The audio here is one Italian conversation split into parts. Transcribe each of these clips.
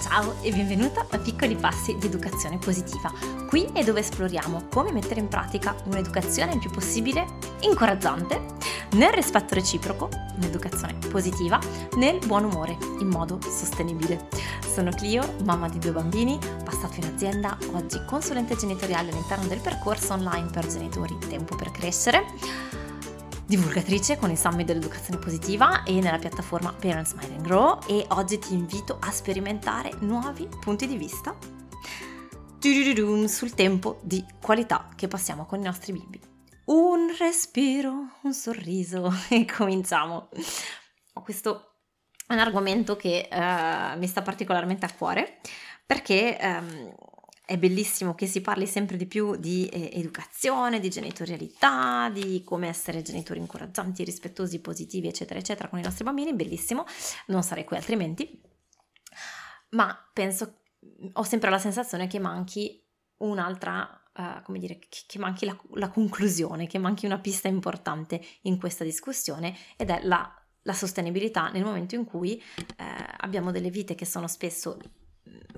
Ciao e benvenuta a Piccoli Passi di Educazione Positiva. Qui è dove esploriamo come mettere in pratica un'educazione il più possibile incoraggiante, nel rispetto reciproco, un'educazione positiva, nel buon umore, in modo sostenibile. Sono Clio, mamma di due bambini, passato in azienda, oggi consulente genitoriale all'interno del percorso online per genitori Tempo per Crescere divulgatrice con il Summit dell'Educazione Positiva e nella piattaforma Parents Mind and Grow e oggi ti invito a sperimentare nuovi punti di vista sul tempo di qualità che passiamo con i nostri bimbi. Un respiro, un sorriso e cominciamo. Questo è un argomento che uh, mi sta particolarmente a cuore perché um, è bellissimo che si parli sempre di più di eh, educazione, di genitorialità, di come essere genitori incoraggianti, rispettosi, positivi, eccetera, eccetera, con i nostri bambini, bellissimo, non sarei qui altrimenti, ma penso, ho sempre la sensazione che manchi un'altra, uh, come dire, che, che manchi la, la, conclusione, che manchi una pista importante in questa discussione ed è la, la sostenibilità nel momento in cui eh, abbiamo delle vite che sono spesso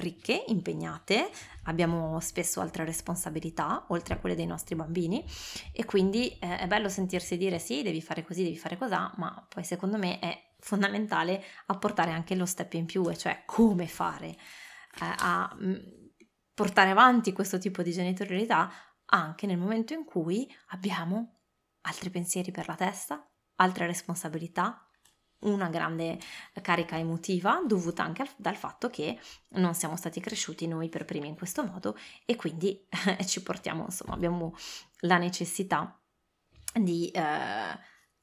ricche, impegnate, abbiamo spesso altre responsabilità oltre a quelle dei nostri bambini e quindi eh, è bello sentirsi dire sì, devi fare così, devi fare così, ma poi secondo me è fondamentale apportare anche lo step in più, e cioè come fare eh, a mm, portare avanti questo tipo di genitorialità anche nel momento in cui abbiamo altri pensieri per la testa, altre responsabilità, una grande carica emotiva dovuta anche al, dal fatto che non siamo stati cresciuti noi per primi in questo modo e quindi eh, ci portiamo, insomma, abbiamo la necessità di eh,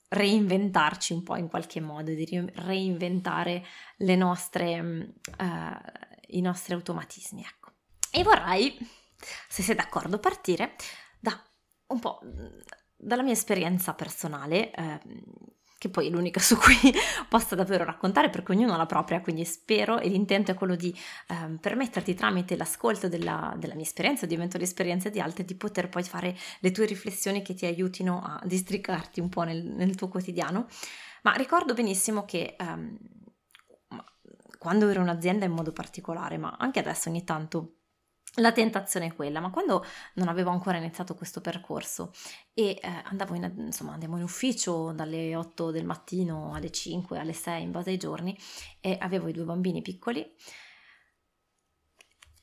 reinventarci un po' in qualche modo, di reinventare le nostre, eh, i nostri automatismi, ecco. E vorrei, se sei d'accordo, partire da un po' dalla mia esperienza personale. Eh, che poi è l'unica su cui possa davvero raccontare perché ognuno ha la propria, quindi spero e l'intento è quello di eh, permetterti tramite l'ascolto della, della, mia esperienza di eventuali esperienze di altri di poter poi fare le tue riflessioni che ti aiutino a districarti un po' nel, nel tuo quotidiano. Ma ricordo benissimo che ehm, quando ero un'azienda in modo particolare, ma anche adesso ogni tanto la tentazione è quella, ma quando non avevo ancora iniziato questo percorso e eh, andavo in, insomma, andiamo in ufficio dalle 8 del mattino alle 5, alle 6 in base ai giorni e avevo i due bambini piccoli,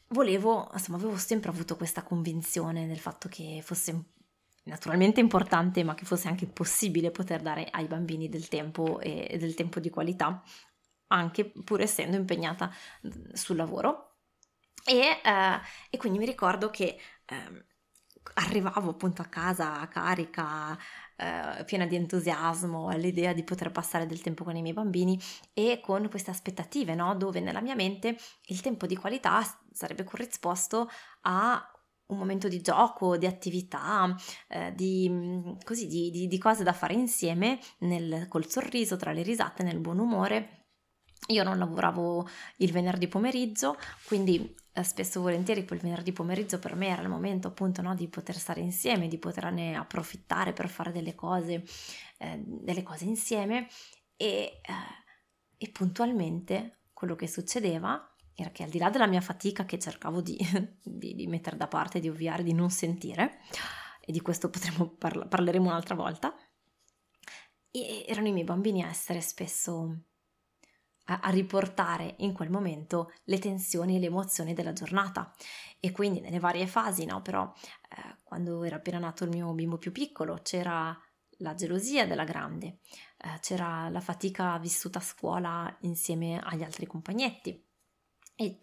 volevo, insomma, avevo sempre avuto questa convinzione del fatto che fosse naturalmente importante, ma che fosse anche possibile poter dare ai bambini del tempo e del tempo di qualità, anche pur essendo impegnata sul lavoro e, uh, e quindi mi ricordo che uh, arrivavo appunto a casa carica, uh, piena di entusiasmo all'idea di poter passare del tempo con i miei bambini e con queste aspettative, no? dove nella mia mente il tempo di qualità sarebbe corrisposto a un momento di gioco, di attività, eh, di, mm, così, di, di, di, cose da fare insieme nel, col sorriso, tra le risate, nel buon umore. Io non lavoravo il venerdì pomeriggio, quindi eh, spesso e volentieri quel venerdì pomeriggio per me era il momento appunto no, di poter stare insieme, di poterne approfittare per fare delle cose, eh, delle cose insieme. E, eh, e puntualmente quello che succedeva era che al di là della mia fatica che cercavo di, di, di mettere da parte, di ovviare, di non sentire, e di questo parla- parleremo un'altra volta, erano i miei bambini a essere spesso a, riportare in quel momento le tensioni e le emozioni della giornata. E quindi nelle varie fasi, no? Però eh, quando era appena nato il mio bimbo più piccolo c'era la gelosia della grande, eh, c'era la fatica vissuta a scuola insieme agli altri compagnetti e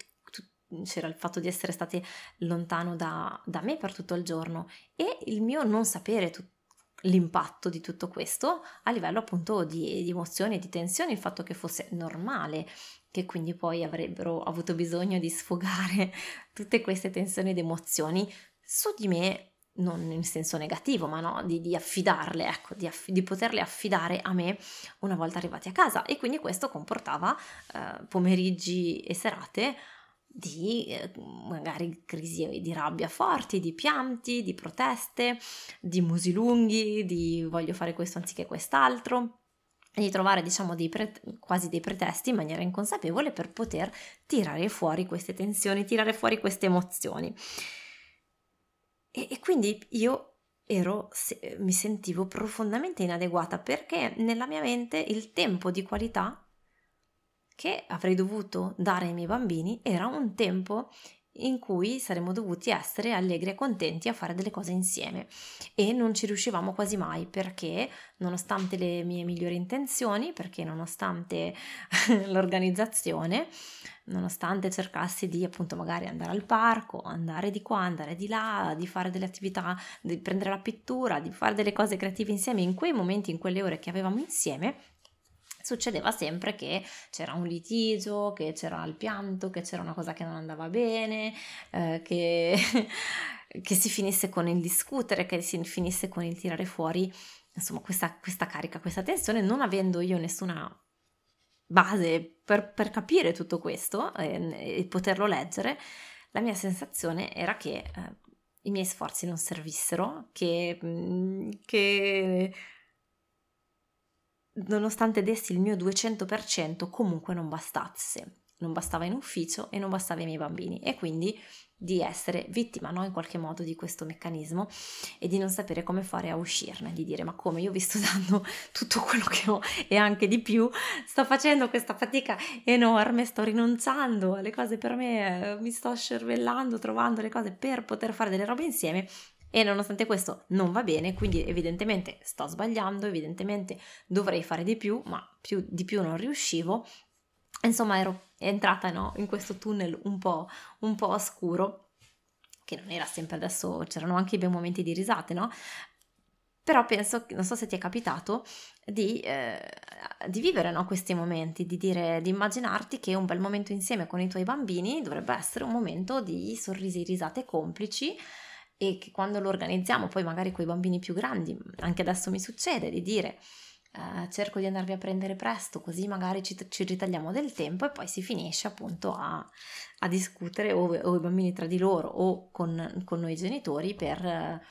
c'era il fatto di essere state lontano da, da, me per tutto il giorno e il mio non sapere tutto l'impatto di tutto questo a livello appunto di, di emozioni e di tensioni, il fatto che fosse normale che quindi poi avrebbero avuto bisogno di sfogare tutte queste tensioni ed emozioni su di me non in senso negativo, ma no, di, di affidarle, ecco, di, aff- di, poterle affidare a me una volta arrivati a casa. E quindi questo comportava eh, pomeriggi e serate di eh, magari crisi di rabbia forti, di pianti, di proteste, di musi lunghi, di voglio fare questo anziché quest'altro. e di trovare diciamo dei pre- quasi dei pretesti in maniera inconsapevole per poter tirare fuori queste tensioni, tirare fuori queste emozioni. E, e quindi io ero, se, mi sentivo profondamente inadeguata perché nella mia mente il tempo di qualità che avrei dovuto dare ai miei bambini era un tempo in cui saremmo dovuti essere allegri e contenti a fare delle cose insieme. E non ci riuscivamo quasi mai perché nonostante le mie migliori intenzioni, perché nonostante l'organizzazione, nonostante cercassi di appunto magari andare al parco, andare di qua, andare di là, di fare delle attività, di prendere la pittura, di fare delle cose creative insieme in quei momenti, in quelle ore che avevamo insieme, succedeva sempre che c'era un litigio, che c'era il pianto, che c'era una cosa che non andava bene, eh, che, che, si finisse con il discutere, che si finisse con il tirare fuori insomma questa, questa carica, questa tensione, non avendo io nessuna base per, per capire tutto questo eh, e poterlo leggere, la mia sensazione era che eh, i miei sforzi non servissero, che, mm, che nonostante dessi il mio 200%, comunque non bastasse. Non bastava in ufficio e non bastava ai miei bambini e quindi di essere vittima no? in qualche modo di questo meccanismo e di non sapere come fare a uscirne, di dire ma come io vi sto dando tutto quello che ho e anche di più, sto facendo questa fatica enorme, sto rinunciando alle cose per me, mi sto scervellando, trovando le cose per poter fare delle robe insieme e nonostante questo non va bene, quindi evidentemente sto sbagliando, evidentemente dovrei fare di più, ma più, di più non riuscivo. Insomma, ero entrata no, in questo tunnel un po', un po' oscuro, che non era sempre adesso, c'erano anche i bei momenti di risate, no? Però penso, non so se ti è capitato, di, eh, di vivere no, questi momenti, di, dire, di immaginarti che un bel momento insieme con i tuoi bambini dovrebbe essere un momento di sorrisi, risate complici, e che quando lo organizziamo poi magari con i bambini più grandi, anche adesso mi succede di dire eh, cerco di andarvi a prendere presto così magari ci, ci, ritagliamo del tempo e poi si finisce appunto a, a discutere o, o, i bambini tra di loro o con, con noi genitori per... Eh,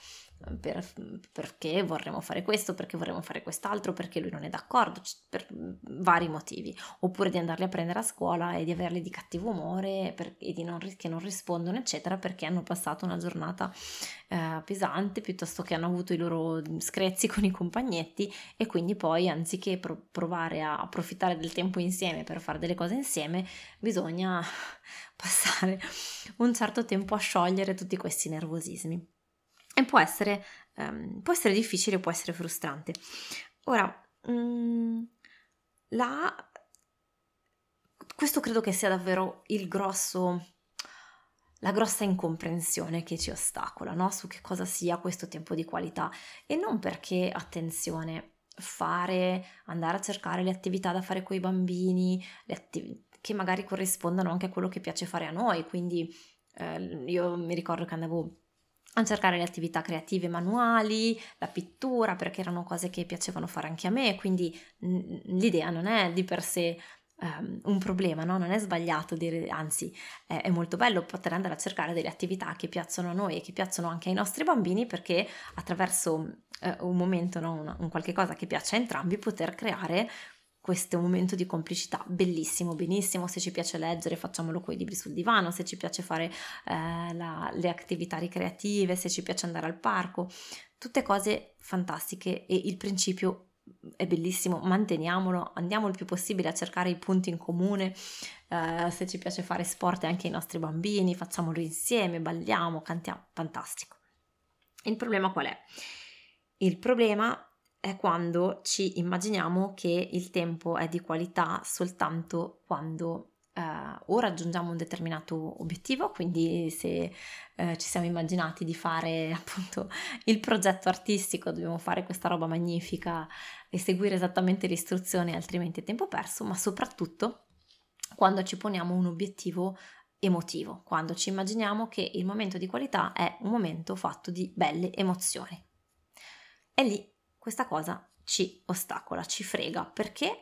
per, perché vorremmo fare questo, perché vorremmo fare quest'altro, perché lui non è d'accordo, per vari motivi, oppure di andarli a prendere a scuola e di averli di cattivo umore per, e di non, che non rispondono, eccetera, perché hanno passato una giornata eh, pesante piuttosto che hanno avuto i loro screzzi con i compagnetti e quindi poi anziché pro- provare a approfittare del tempo insieme per fare delle cose insieme, bisogna passare un certo tempo a sciogliere tutti questi nervosismi e può essere, um, può essere difficile, può essere frustrante. Ora, um, la... questo credo che sia davvero il grosso, la grossa incomprensione che ci ostacola no? su che cosa sia questo tempo di qualità e non perché, attenzione, fare, andare a cercare le attività da fare con i bambini, attiv- che magari corrispondano anche a quello che piace fare a noi, quindi eh, io mi ricordo che andavo a cercare le attività creative manuali, la pittura, perché erano cose che piacevano fare anche a me, quindi l'idea non è di per sé um, un problema, no? non è sbagliato dire, anzi è, è, molto bello poter andare a cercare delle attività che piacciono a noi e che piacciono anche ai nostri bambini perché attraverso uh, un momento, no? un, un qualche cosa che piace a entrambi, poter creare questo momento di complicità bellissimo, benissimo, se ci piace leggere facciamolo con i libri sul divano, se ci piace fare eh, la, le attività ricreative, se ci piace andare al parco, tutte cose fantastiche e il principio è bellissimo, manteniamolo, andiamo il più possibile a cercare i punti in comune, eh, se ci piace fare sport anche ai nostri bambini, facciamolo insieme, balliamo, cantiamo, fantastico. Il problema qual è? Il problema è quando ci immaginiamo che il tempo è di qualità soltanto quando eh, o raggiungiamo un determinato obiettivo, quindi se eh, ci siamo immaginati di fare appunto il progetto artistico, dobbiamo fare questa roba magnifica e seguire esattamente le istruzioni, altrimenti è tempo perso, ma soprattutto quando ci poniamo un obiettivo emotivo, quando ci immaginiamo che il momento di qualità è un momento fatto di belle emozioni. E lì questa cosa ci ostacola, ci frega, perché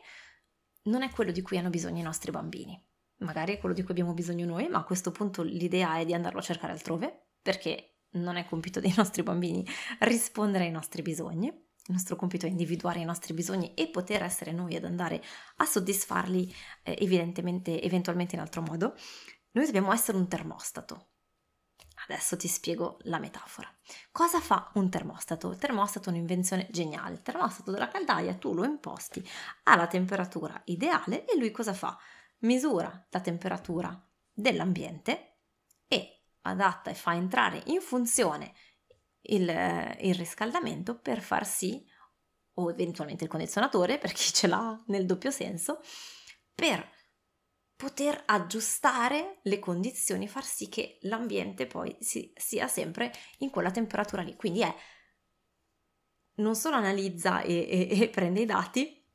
non è quello di cui hanno bisogno i nostri bambini. Magari è quello di cui abbiamo bisogno noi, ma a questo punto l'idea è di andarlo a cercare altrove, perché non è compito dei nostri bambini rispondere ai nostri bisogni. il nostro compito è individuare i nostri bisogni e poter essere noi ad andare a soddisfarli eh, evidentemente, eventualmente in altro modo, noi dobbiamo essere un termostato. Adesso ti spiego la metafora. Cosa fa un termostato? Il termostato è un'invenzione geniale. Il termostato della caldaia tu lo imposti alla temperatura ideale e lui cosa fa? Misura la temperatura dell'ambiente e adatta e fa entrare in funzione il, il riscaldamento per far sì, o eventualmente il condizionatore per chi ce l'ha nel doppio senso, per poter aggiustare le condizioni, far sì che l'ambiente poi si, sia sempre in quella temperatura lì. Quindi è non solo analizza e, e, e prende i dati,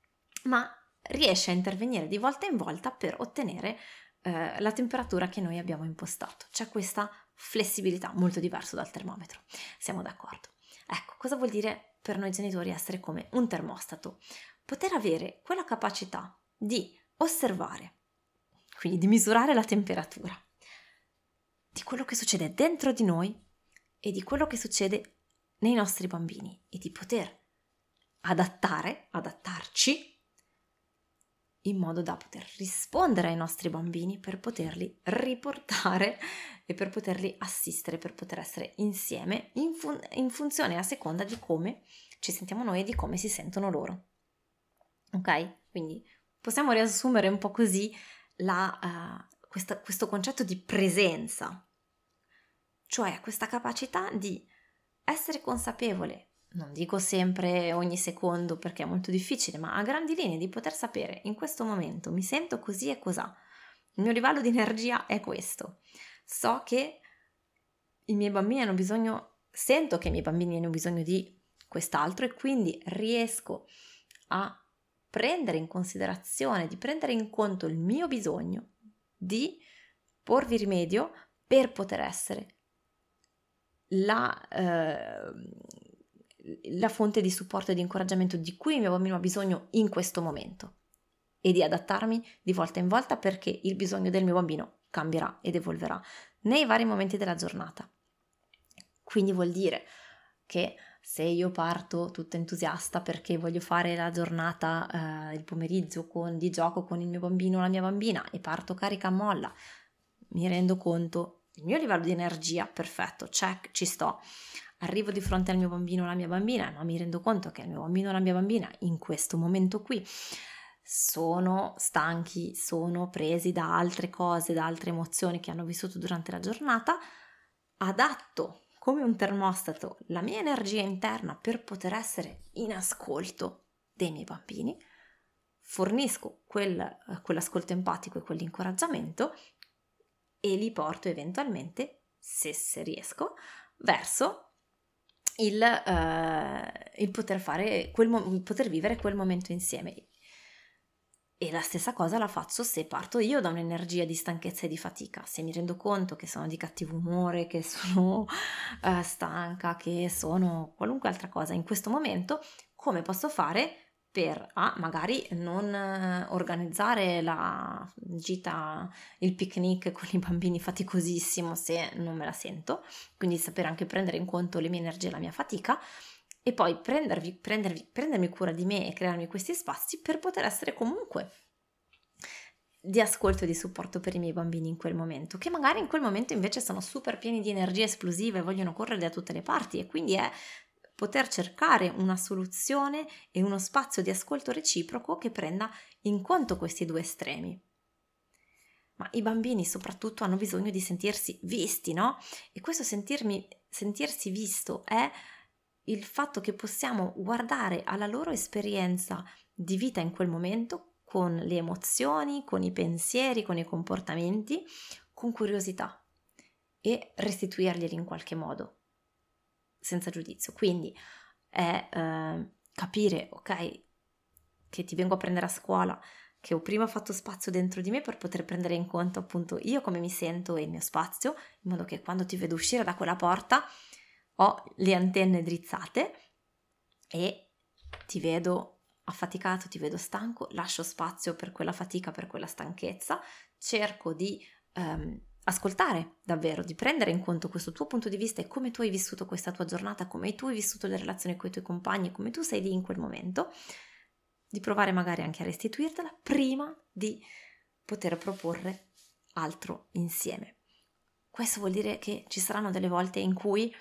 ma riesce a intervenire di volta in volta per ottenere eh, la temperatura che noi abbiamo impostato. C'è questa flessibilità molto diversa dal termometro. Siamo d'accordo. Ecco, cosa vuol dire per noi genitori essere come un termostato? Poter avere quella capacità di osservare quindi di misurare la temperatura di quello che succede dentro di noi e di quello che succede nei nostri bambini e di poter adattare, adattarci in modo da poter rispondere ai nostri bambini per poterli riportare e per poterli assistere, per poter essere insieme in, fun- in funzione a seconda di come ci sentiamo noi e di come si sentono loro. Ok? Quindi possiamo riassumere un po' così la, uh, questa, questo concetto di presenza, cioè questa capacità di essere consapevole, non dico sempre ogni secondo perché è molto difficile, ma a grandi linee di poter sapere in questo momento mi sento così e cos'ha, il mio livello di energia è questo, so che i miei bambini hanno bisogno, sento che i miei bambini hanno bisogno di quest'altro e quindi riesco a prendere in considerazione, di prendere in conto il mio bisogno di porvi rimedio per poter essere la, eh, la fonte di supporto e di incoraggiamento di cui il mio bambino ha bisogno in questo momento e di adattarmi di volta in volta perché il bisogno del mio bambino cambierà ed evolverà nei vari momenti della giornata. Quindi vuol dire che se io parto tutta entusiasta perché voglio fare la giornata, eh, il pomeriggio con, di gioco con il mio bambino o la mia bambina e parto carica a molla, mi rendo conto, il mio livello di energia, perfetto, check, ci sto. Arrivo di fronte al mio bambino o alla mia bambina, ma mi rendo conto che il mio bambino o la mia bambina in questo momento qui sono stanchi, sono presi da altre cose, da altre emozioni che hanno vissuto durante la giornata, adatto come un termostato la mia energia interna per poter essere in ascolto dei miei bambini, fornisco quel, eh, quell'ascolto empatico e quell'incoraggiamento e li porto eventualmente, se, se riesco, verso il, uh, il poter, fare quel, poter vivere quel momento insieme. E la stessa cosa la faccio se parto io da un'energia di stanchezza e di fatica, se mi rendo conto che sono di cattivo umore, che sono uh, stanca, che sono qualunque altra cosa in questo momento, come posso fare per ah, magari non organizzare la gita, il picnic con i bambini faticosissimo se non me la sento, quindi sapere anche prendere in conto le mie energie e la mia fatica e poi prendervi, prendervi, prendermi cura di me e crearmi questi spazi per poter essere comunque di ascolto e di supporto per i miei bambini in quel momento, che magari in quel momento invece sono super pieni di energie esplosive e vogliono correre da tutte le parti e quindi è poter cercare una soluzione e uno spazio di ascolto reciproco che prenda in conto questi due estremi. Ma i bambini soprattutto hanno bisogno di sentirsi visti, no? E questo sentirmi, sentirsi visto è il fatto che possiamo guardare alla loro esperienza di vita in quel momento con le emozioni, con i pensieri, con i comportamenti, con curiosità e restituirglieli in qualche modo, senza giudizio. Quindi è eh, capire, ok, che ti vengo a prendere a scuola, che ho prima fatto spazio dentro di me per poter prendere in conto appunto io come mi sento e il mio spazio, in modo che quando ti vedo uscire da quella porta ho le antenne drizzate e ti vedo affaticato, ti vedo stanco, lascio spazio per quella fatica, per quella stanchezza, cerco di um, ascoltare davvero, di prendere in conto questo tuo punto di vista e come tu hai vissuto questa tua giornata, come tu hai vissuto le relazioni con i tuoi compagni, come tu sei lì in quel momento, di provare magari anche a restituirtela prima di poter proporre altro insieme. Questo vuol dire che ci saranno delle volte in cui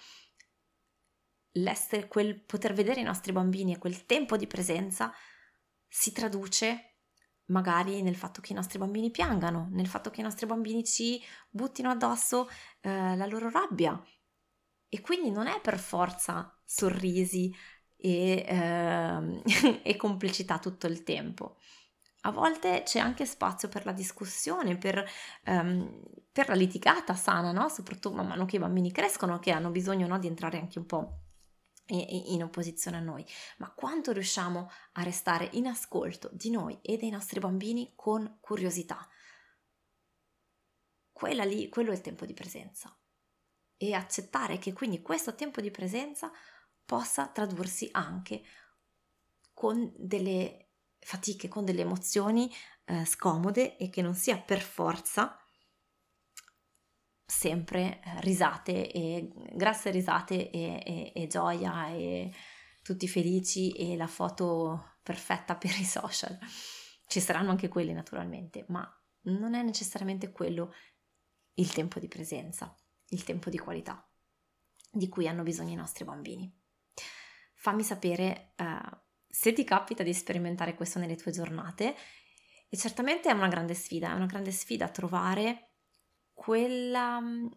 l'essere, quel poter vedere i nostri bambini e quel tempo di presenza si traduce magari nel fatto che i nostri bambini piangano, nel fatto che i nostri bambini ci buttino addosso eh, la loro rabbia. E quindi non è per forza sorrisi e, eh, e complicità tutto il tempo. A volte c'è anche spazio per la discussione, per, um, per la litigata sana, no? soprattutto man mano che i bambini crescono, che hanno bisogno no, di entrare anche un po' in opposizione a noi, ma quanto riusciamo a restare in ascolto di noi e dei nostri bambini con curiosità. Quella lì, quello è il tempo di presenza. E accettare che quindi questo tempo di presenza possa tradursi anche con delle fatiche, con delle emozioni eh, scomode e che non sia per forza sempre eh, risate e grasse risate e, e, e, gioia e tutti felici e la foto perfetta per i social. Ci saranno anche quelli naturalmente, ma non è necessariamente quello il tempo di presenza, il tempo di qualità di cui hanno bisogno i nostri bambini. Fammi sapere uh, se ti capita di sperimentare questo nelle tue giornate e certamente è una grande sfida, è una grande sfida trovare quella, mm,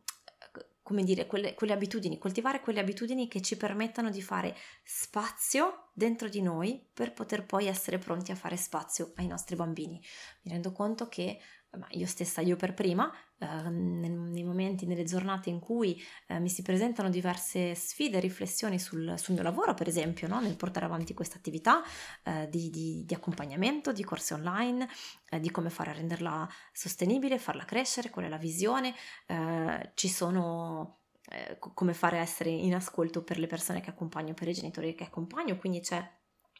come dire, quelle, quelle, abitudini, coltivare quelle abitudini che ci permettano di fare spazio dentro di noi per poter poi essere pronti a fare spazio ai nostri bambini. Mi rendo conto che ma io stessa, io per prima, eh, nei momenti, nelle giornate in cui eh, mi si presentano diverse sfide, riflessioni sul, sul mio lavoro, per esempio, no? nel portare avanti questa attività eh, di, di, di, accompagnamento, di corsi online, eh, di come fare a renderla sostenibile, farla crescere, qual è la visione, eh, ci sono eh, come fare a essere in ascolto per le persone che accompagno, per i genitori che accompagno, quindi c'è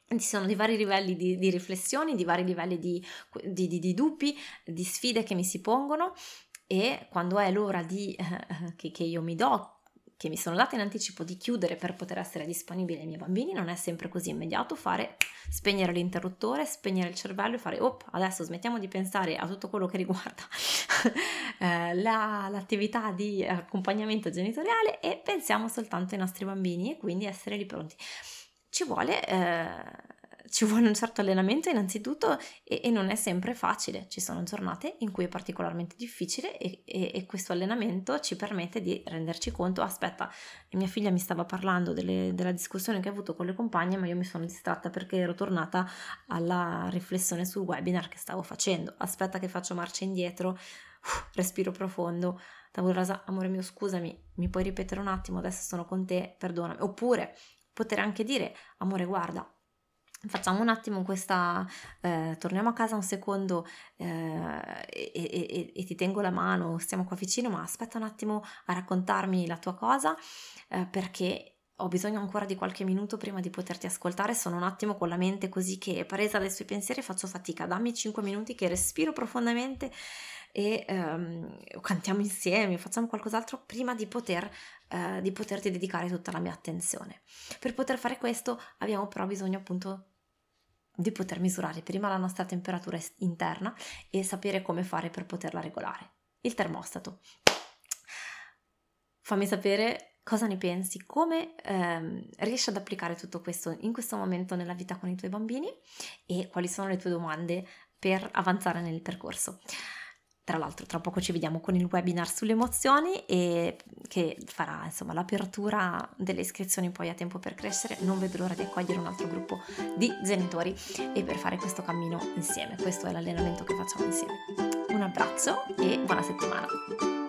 ci sono di vari livelli di, di riflessioni, di vari livelli di, di, di, dubbi, di sfide che mi si pongono e quando è l'ora di, eh, che, che io mi do, che mi sono data in anticipo di chiudere per poter essere disponibile ai miei bambini, non è sempre così immediato fare, spegnere l'interruttore, spegnere il cervello e fare, oh, adesso smettiamo di pensare a tutto quello che riguarda eh, la, l'attività di accompagnamento genitoriale e pensiamo soltanto ai nostri bambini e quindi essere lì pronti ci vuole, eh, ci vuole un certo allenamento innanzitutto e, e, non è sempre facile. Ci sono giornate in cui è particolarmente difficile e, e, e, questo allenamento ci permette di renderci conto, aspetta, mia figlia mi stava parlando delle, della discussione che ha avuto con le compagne, ma io mi sono distratta perché ero tornata alla riflessione sul webinar che stavo facendo. Aspetta che faccio marcia indietro, respiro profondo. Tabula amore mio, scusami, mi puoi ripetere un attimo, adesso sono con te, perdonami. Oppure poter anche dire, amore, guarda, facciamo un attimo questa, eh, torniamo a casa un secondo eh, e, e, e, ti tengo la mano, stiamo qua vicino, ma aspetta un attimo a raccontarmi la tua cosa eh, perché ho bisogno ancora di qualche minuto prima di poterti ascoltare, sono un attimo con la mente così che presa dai suoi pensieri faccio fatica, dammi 5 minuti che respiro profondamente e um, cantiamo insieme, facciamo qualcos'altro prima di, poter, uh, di poterti dedicare tutta la mia attenzione. Per poter fare questo abbiamo però bisogno appunto di poter misurare prima la nostra temperatura interna e sapere come fare per poterla regolare. Il termostato. Fammi sapere cosa ne pensi, come ehm, riesci ad applicare tutto questo in questo momento nella vita con i tuoi bambini e quali sono le tue domande per avanzare nel percorso. Tra l'altro tra poco ci vediamo con il webinar sulle emozioni e che farà insomma l'apertura delle iscrizioni poi a tempo per crescere. Non vedo l'ora di accogliere un altro gruppo di genitori e per fare questo cammino insieme. Questo è l'allenamento che facciamo insieme. Un abbraccio e buona settimana.